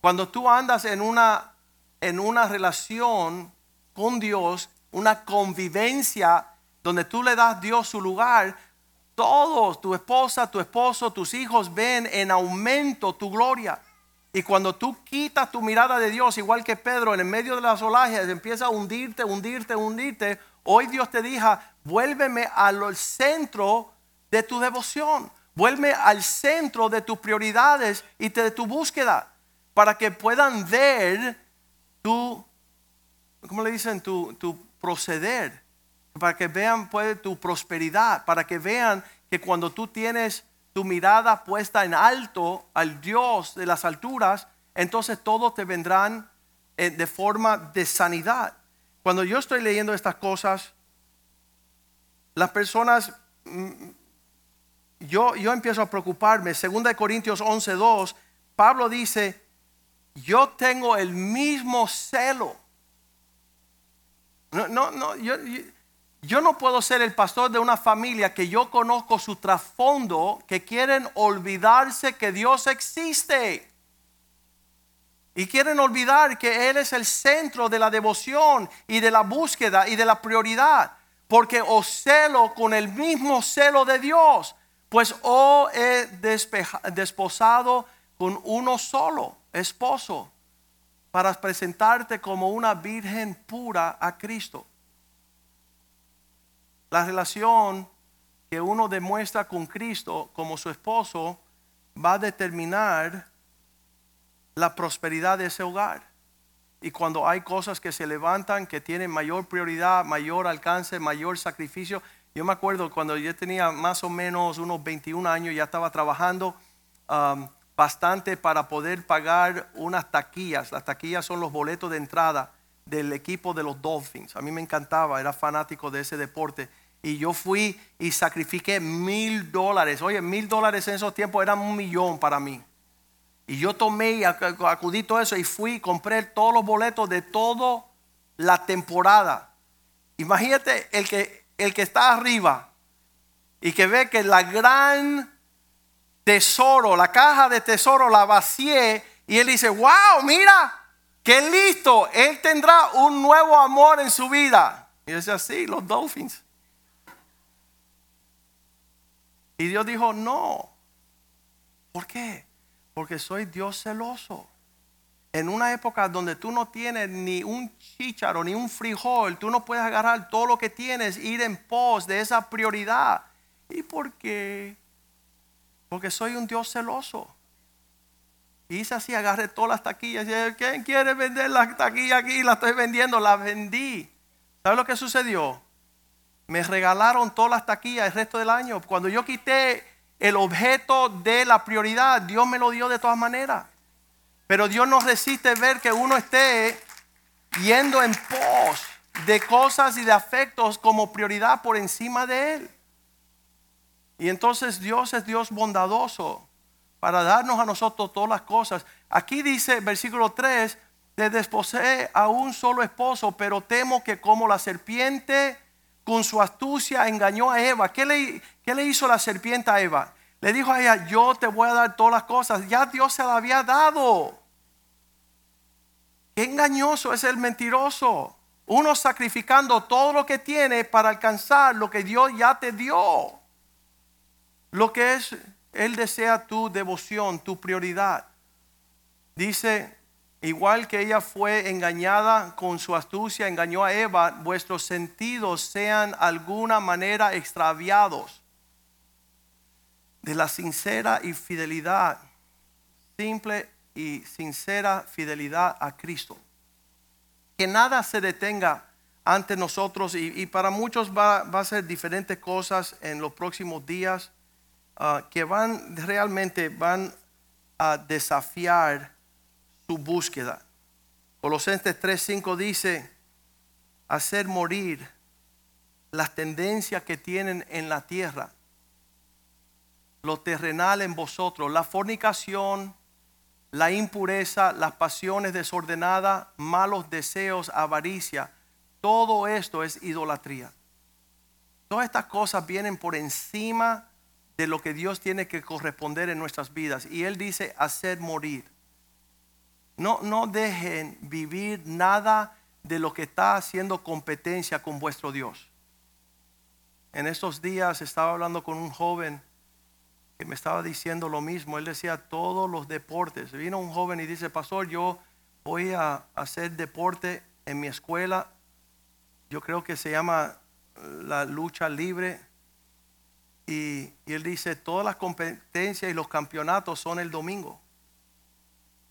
S1: Cuando tú andas en una, en una relación con Dios, una convivencia donde tú le das a Dios su lugar, todos, tu esposa, tu esposo, tus hijos ven en aumento tu gloria. Y cuando tú quitas tu mirada de Dios, igual que Pedro, en el medio de las olajes, empieza a hundirte, hundirte, hundirte. Hoy Dios te dijo, vuélveme al centro de tu devoción. Vuelve al centro de tus prioridades y de tu búsqueda para que puedan ver tu, ¿cómo le dicen? Tu, tu proceder. Para que vean pues, tu prosperidad. Para que vean que cuando tú tienes tu mirada puesta en alto al Dios de las alturas, entonces todos te vendrán eh, de forma de sanidad. Cuando yo estoy leyendo estas cosas, las personas mm, yo, yo empiezo a preocuparme. Segunda de Corintios 11:2, Pablo dice, yo tengo el mismo celo. No, no, no, yo, yo no puedo ser el pastor de una familia que yo conozco su trasfondo, que quieren olvidarse que Dios existe. Y quieren olvidar que Él es el centro de la devoción y de la búsqueda y de la prioridad. Porque os celo con el mismo celo de Dios. Pues o he desposado con uno solo esposo. para presentarte como una virgen pura a Cristo. La relación que uno demuestra con Cristo como su esposo va a determinar la prosperidad de ese hogar. Y cuando hay cosas que se levantan, que tienen mayor prioridad, mayor alcance, mayor sacrificio. Yo me acuerdo cuando yo tenía más o menos unos 21 años, ya estaba trabajando um, bastante para poder pagar unas taquillas. Las taquillas son los boletos de entrada del equipo de los Dolphins. A mí me encantaba, era fanático de ese deporte. Y yo fui y sacrifiqué mil dólares. Oye, mil dólares en esos tiempos eran un millón para mí. Y yo tomé y acudí todo eso y fui y compré todos los boletos de toda la temporada. Imagínate el que, el que está arriba y que ve que la gran tesoro, la caja de tesoro la vacié y él dice, wow, mira, qué listo, él tendrá un nuevo amor en su vida. Y dice así, los Dolphins. Y Dios dijo, no. ¿Por qué? Porque soy Dios celoso. En una época donde tú no tienes ni un chícharo, ni un frijol, tú no puedes agarrar todo lo que tienes, ir en pos de esa prioridad. ¿Y por qué? Porque soy un Dios celoso. Y hice así, agarré todas las taquillas. Y ¿quién quiere vender las taquillas aquí? Las estoy vendiendo, las vendí. ¿Sabes lo que sucedió? Me regalaron todas las taquillas el resto del año. Cuando yo quité el objeto de la prioridad, Dios me lo dio de todas maneras. Pero Dios no resiste ver que uno esté yendo en pos de cosas y de afectos como prioridad por encima de Él. Y entonces Dios es Dios bondadoso para darnos a nosotros todas las cosas. Aquí dice versículo 3, te desposee a un solo esposo, pero temo que como la serpiente con su astucia engañó a Eva. ¿Qué le, ¿Qué le hizo la serpiente a Eva? Le dijo a ella, yo te voy a dar todas las cosas. Ya Dios se la había dado. Qué engañoso es el mentiroso. Uno sacrificando todo lo que tiene para alcanzar lo que Dios ya te dio. Lo que es, Él desea tu devoción, tu prioridad. Dice Igual que ella fue engañada con su astucia, engañó a Eva, vuestros sentidos sean alguna manera extraviados de la sincera y fidelidad, simple y sincera fidelidad a Cristo. Que nada se detenga ante nosotros y, para muchos va, a ser diferentes cosas en los próximos días ah, que van realmente van a desafiar su búsqueda. Colosenses 3:5 dice, hacer morir las tendencias que tienen en la tierra, lo terrenal en vosotros, la fornicación, la impureza, las pasiones desordenadas, malos deseos, avaricia, todo esto es idolatría. Todas estas cosas vienen por encima de lo que Dios tiene que corresponder en nuestras vidas. Y Él dice hacer morir. No, no dejen vivir nada de lo que está haciendo competencia con vuestro Dios. En estos días estaba hablando con un joven que me estaba diciendo lo mismo. Él decía todos los deportes. Vino un joven y dice, pastor, yo voy a hacer deporte en mi escuela. Yo creo que se llama la lucha libre. Y, él dice, todas las competencias y los campeonatos son el domingo.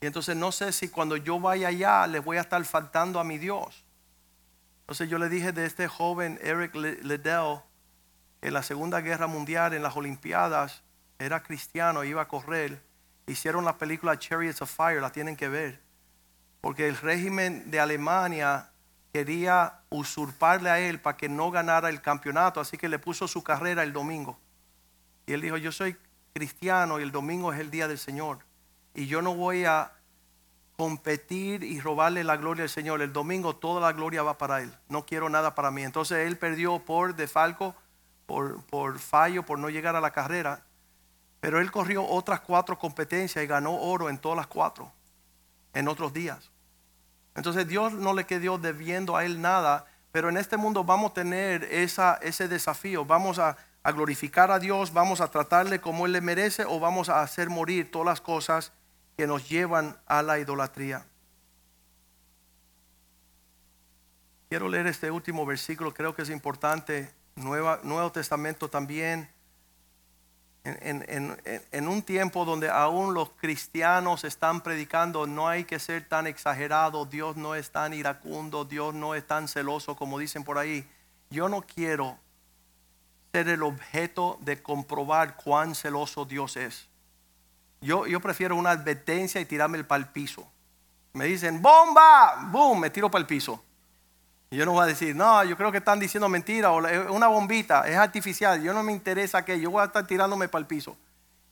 S1: Y entonces no sé si cuando yo vaya allá le voy a estar faltando a mi Dios. Entonces yo le dije de este joven Eric Liddell, en la Segunda Guerra Mundial, en las Olimpiadas, era cristiano, iba a correr. Hicieron la película Chariots of Fire, la tienen que ver. Porque el régimen de Alemania quería usurparle a él para que no ganara el campeonato, así que le puso su carrera el domingo. Y él dijo, yo soy cristiano y el domingo es el día del Señor y yo no voy a competir y robarle la gloria al Señor. El domingo toda la gloria va para Él. No quiero nada para mí. Entonces Él perdió por defalco, por, por fallo, por no llegar a la carrera. Pero Él corrió otras cuatro competencias y ganó oro en todas las cuatro, en otros días. Entonces Dios no le quedó debiendo a Él nada, pero en este mundo vamos a tener esa, ese desafío. Vamos a, a glorificar a Dios, vamos a tratarle como Él le merece o vamos a hacer morir todas las cosas que nos llevan a la idolatría. Quiero leer este último versículo, creo que es importante. Nueva, Nuevo Testamento también. En, en- en- en un tiempo donde aún los cristianos están predicando, no hay que ser tan exagerado, Dios no es tan iracundo, Dios no es tan celoso como dicen por ahí. Yo no quiero el objeto de comprobar cuán celoso Dios es. Yo, prefiero una advertencia y tirarme el piso. Me dicen, bomba, boom, me tiro para el piso. Y yo no voy a decir, no, yo creo que están diciendo mentira o es una bombita, es artificial, yo no me interesa que yo voy a estar tirándome para el piso.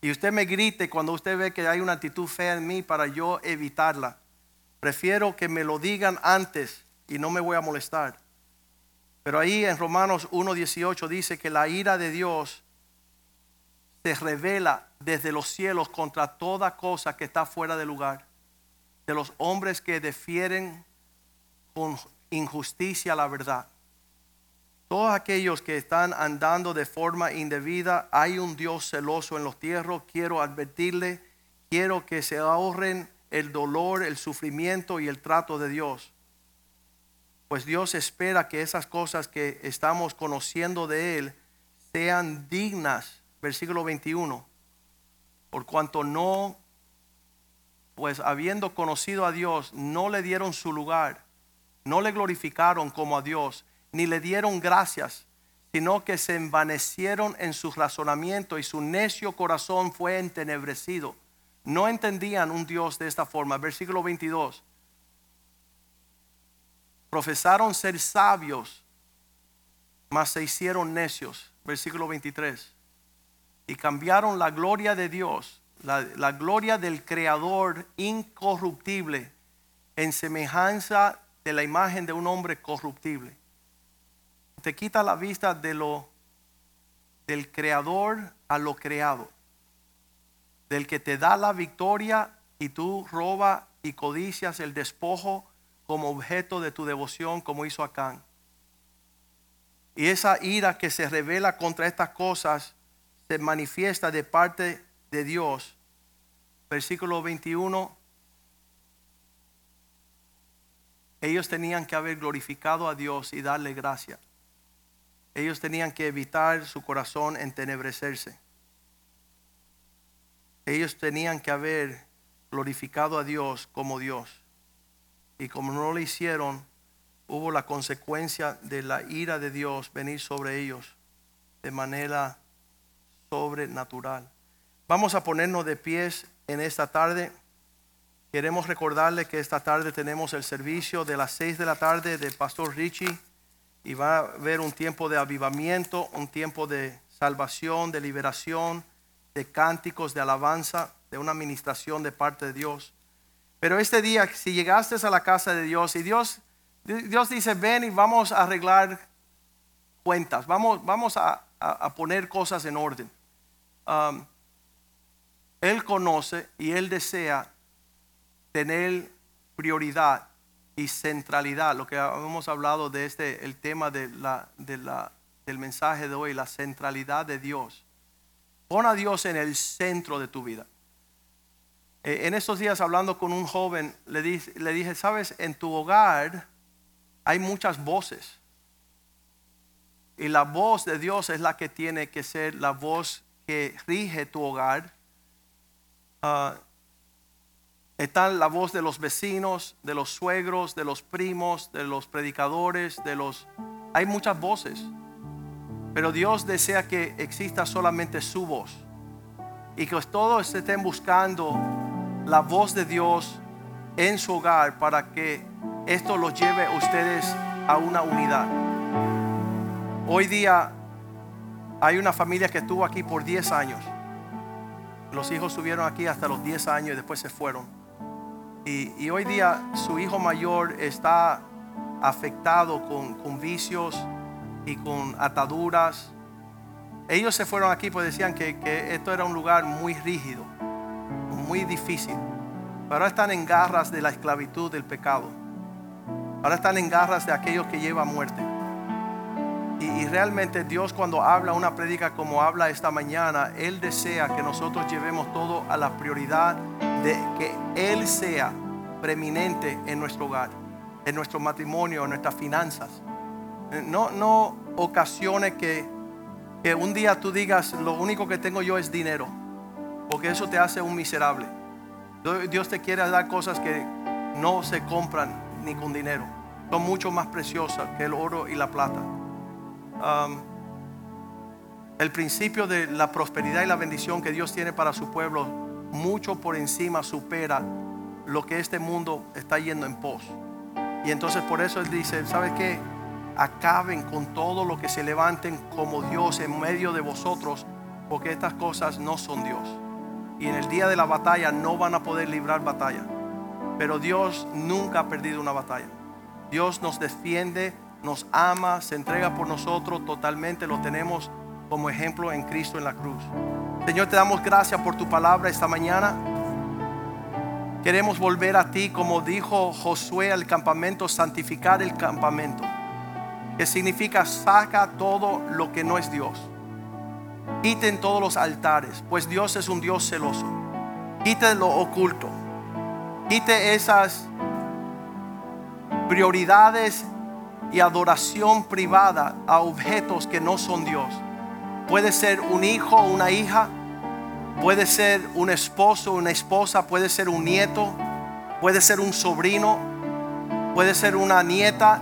S1: Y usted me grite cuando usted ve que hay una actitud fea en mí para yo evitarla. Prefiero que me lo digan antes y no me voy a molestar. Pero ahí en Romanos 1.18 dice que la ira de Dios se revela desde los cielos contra toda cosa que está fuera de lugar. De los hombres que defieren con injusticia la verdad. Todos aquellos que están andando de forma indebida, hay un Dios celoso en los tierros. Quiero advertirle, quiero que se ahorren el dolor, el sufrimiento y el trato de Dios. Pues Dios espera que esas cosas que estamos conociendo de Él sean dignas. Versículo 21. Por cuanto no, pues habiendo conocido a Dios, no le dieron su lugar no le glorificaron como a Dios, ni le dieron gracias, sino que se envanecieron en su razonamiento y su necio corazón fue entenebrecido. No entendían un Dios de esta forma. Versículo 22. Profesaron ser sabios, mas se hicieron necios. Versículo 23. Y cambiaron la gloria de Dios, la, gloria del Creador incorruptible, en semejanza de la imagen de un hombre corruptible. Te quita la vista de lo del creador a lo creado. Del que te da la victoria y tú roba y codicias el despojo como objeto de tu devoción como hizo Acán. Y esa ira que se revela contra estas cosas se manifiesta de parte de Dios. Versículo 21 ellos tenían que haber glorificado a Dios y darle gracia. Ellos tenían que evitar su corazón entenebrecerse. Ellos tenían que haber glorificado a Dios como Dios. Y como no lo hicieron, hubo la consecuencia de la ira de Dios venir sobre ellos de manera sobrenatural. Vamos a ponernos de pies en esta tarde. Queremos recordarle que esta tarde tenemos el servicio de las 6 de la tarde del Pastor Richie y va a haber un tiempo de avivamiento, un tiempo de salvación, de liberación, de cánticos, de alabanza, de una administración de parte de Dios. Pero este día, si llegaste a la casa de Dios y Dios, Dios dice, ven y vamos a arreglar cuentas, vamos, vamos a, a- poner cosas en orden. Um, él conoce y Él desea tener prioridad y centralidad, lo que hemos hablado de este, el tema de la, de la, del mensaje de hoy, la centralidad de Dios. Pon a Dios en el centro de tu vida. Eh, en estos días hablando con un joven, le, di- le dije, sabes, en tu hogar hay muchas voces. Y la voz de Dios es la que tiene que ser la voz que rige tu hogar. Ah, Está la voz de los vecinos, de los suegros, de los primos, de los predicadores, de los... Hay muchas voces. Pero Dios desea que exista solamente su voz. Y que todos estén buscando la voz de Dios en su hogar para que esto los lleve a ustedes a una unidad. Hoy día hay una familia que estuvo aquí por 10 años. Los hijos estuvieron aquí hasta los 10 años y después se fueron. Y, y hoy día su hijo mayor está afectado con, con vicios y con ataduras. Ellos se fueron aquí porque decían que, que esto era un lugar muy rígido, muy difícil. Pero ahora están en garras de la esclavitud del pecado. Ahora están en garras de aquellos que llevan muerte. Y, realmente Dios cuando habla una prédica como habla esta mañana, Él desea que nosotros llevemos todo a la prioridad de que Él sea preeminente en nuestro hogar. en nuestro matrimonio, en nuestras finanzas. Eh, No, no ocasiones que, que un día tú digas, lo único que tengo yo es dinero, porque eso te hace un miserable. Dios te quiere dar cosas que no se compran ni con dinero. Son mucho más preciosas que el oro y la plata. Um, el principio de la prosperidad y la bendición que Dios tiene para su pueblo mucho por encima supera lo que este mundo está yendo en pos. Y entonces por eso Él dice, ¿sabes qué? Acaben con todo lo que se levanten como Dios en medio de vosotros, porque estas cosas no son Dios. Y en el día de la batalla no van a poder librar batalla. Pero Dios nunca ha perdido una batalla. Dios nos defiende, nos ama, se entrega por nosotros totalmente. Lo tenemos como ejemplo en Cristo en la cruz. Señor, te damos gracias por tu palabra esta mañana. Queremos volver a ti, como dijo Josué al campamento, santificar el campamento. Que significa saca todo lo que no es Dios. Quiten todos los altares, pues Dios es un Dios celoso. Quite lo oculto. Quite esas prioridades y adoración privada a objetos que no son Dios. Puede ser un hijo o una hija, puede ser un esposo una esposa, puede ser un nieto, puede ser un sobrino, puede ser una nieta,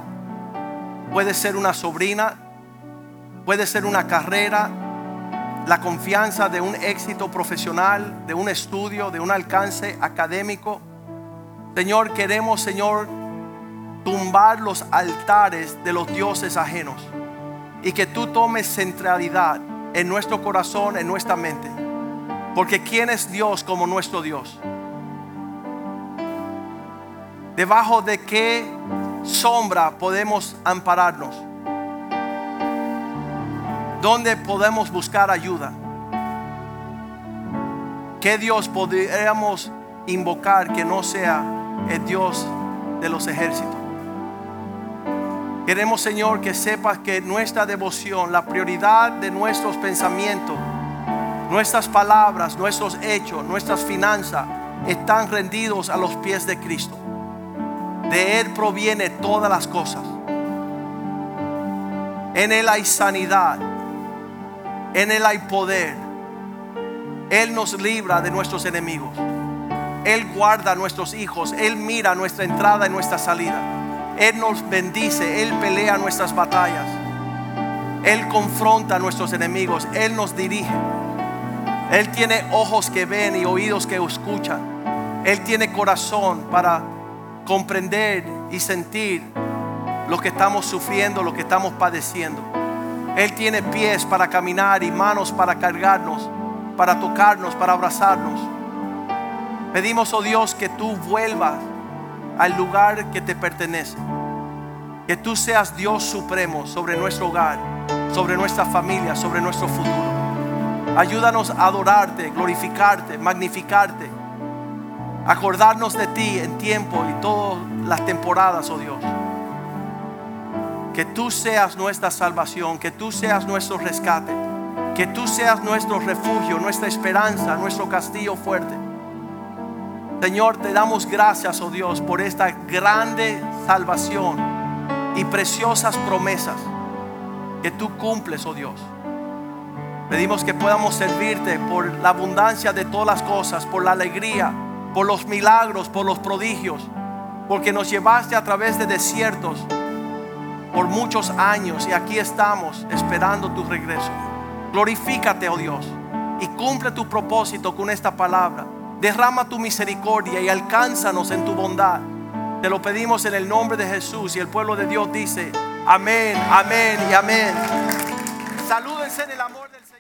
S1: puede ser una sobrina, puede ser una carrera, la confianza de un éxito profesional, de un estudio, de un alcance académico. Señor, queremos, Señor, tumbar los altares de los dioses ajenos y que tú tomes centralidad en nuestro corazón, en nuestra mente. Porque ¿quién es Dios como nuestro Dios? ¿Debajo de qué sombra podemos ampararnos? ¿Dónde podemos buscar ayuda? ¿Qué Dios podríamos invocar que no sea el Dios de los ejércitos? Queremos, Señor, que sepas que nuestra devoción, la prioridad de nuestros pensamientos, nuestras palabras, nuestros hechos, nuestras finanzas, están rendidos a los pies de Cristo. De Él proviene todas las cosas. En Él hay sanidad. En Él hay poder. Él nos libra de nuestros enemigos. Él guarda a nuestros hijos. Él mira nuestra entrada y nuestra salida. Él nos bendice, Él pelea nuestras batallas. Él confronta a nuestros enemigos, Él nos dirige. Él tiene ojos que ven y oídos que escuchan. Él tiene corazón para comprender y sentir lo que estamos sufriendo, lo que estamos padeciendo. Él tiene pies para caminar y manos para cargarnos, para tocarnos, para abrazarnos. Pedimos, oh Dios, que tú vuelvas al lugar que te pertenece. Que tú seas Dios supremo sobre nuestro hogar, sobre nuestra familia, sobre nuestro futuro. Ayúdanos a adorarte, glorificarte, magnificarte. Acordarnos de ti en tiempo y todas las temporadas, oh Dios. Que tú seas nuestra salvación, que tú seas nuestro rescate, que tú seas nuestro refugio, nuestra esperanza, nuestro castillo fuerte. Señor, te damos gracias, oh Dios, por esta grande salvación y preciosas promesas que tú cumples, oh Dios. Pedimos que podamos servirte por la abundancia de todas las cosas, por la alegría, por los milagros, por los prodigios, porque nos llevaste a través de desiertos por muchos años y aquí estamos esperando tu regreso. Glorifícate, oh Dios, y cumple tu propósito con esta palabra. Derrama tu misericordia y alcánzanos en tu bondad. Te lo pedimos en el nombre de Jesús y el pueblo de Dios dice, amén, amén y amén. Salúdense en el amor del Señor.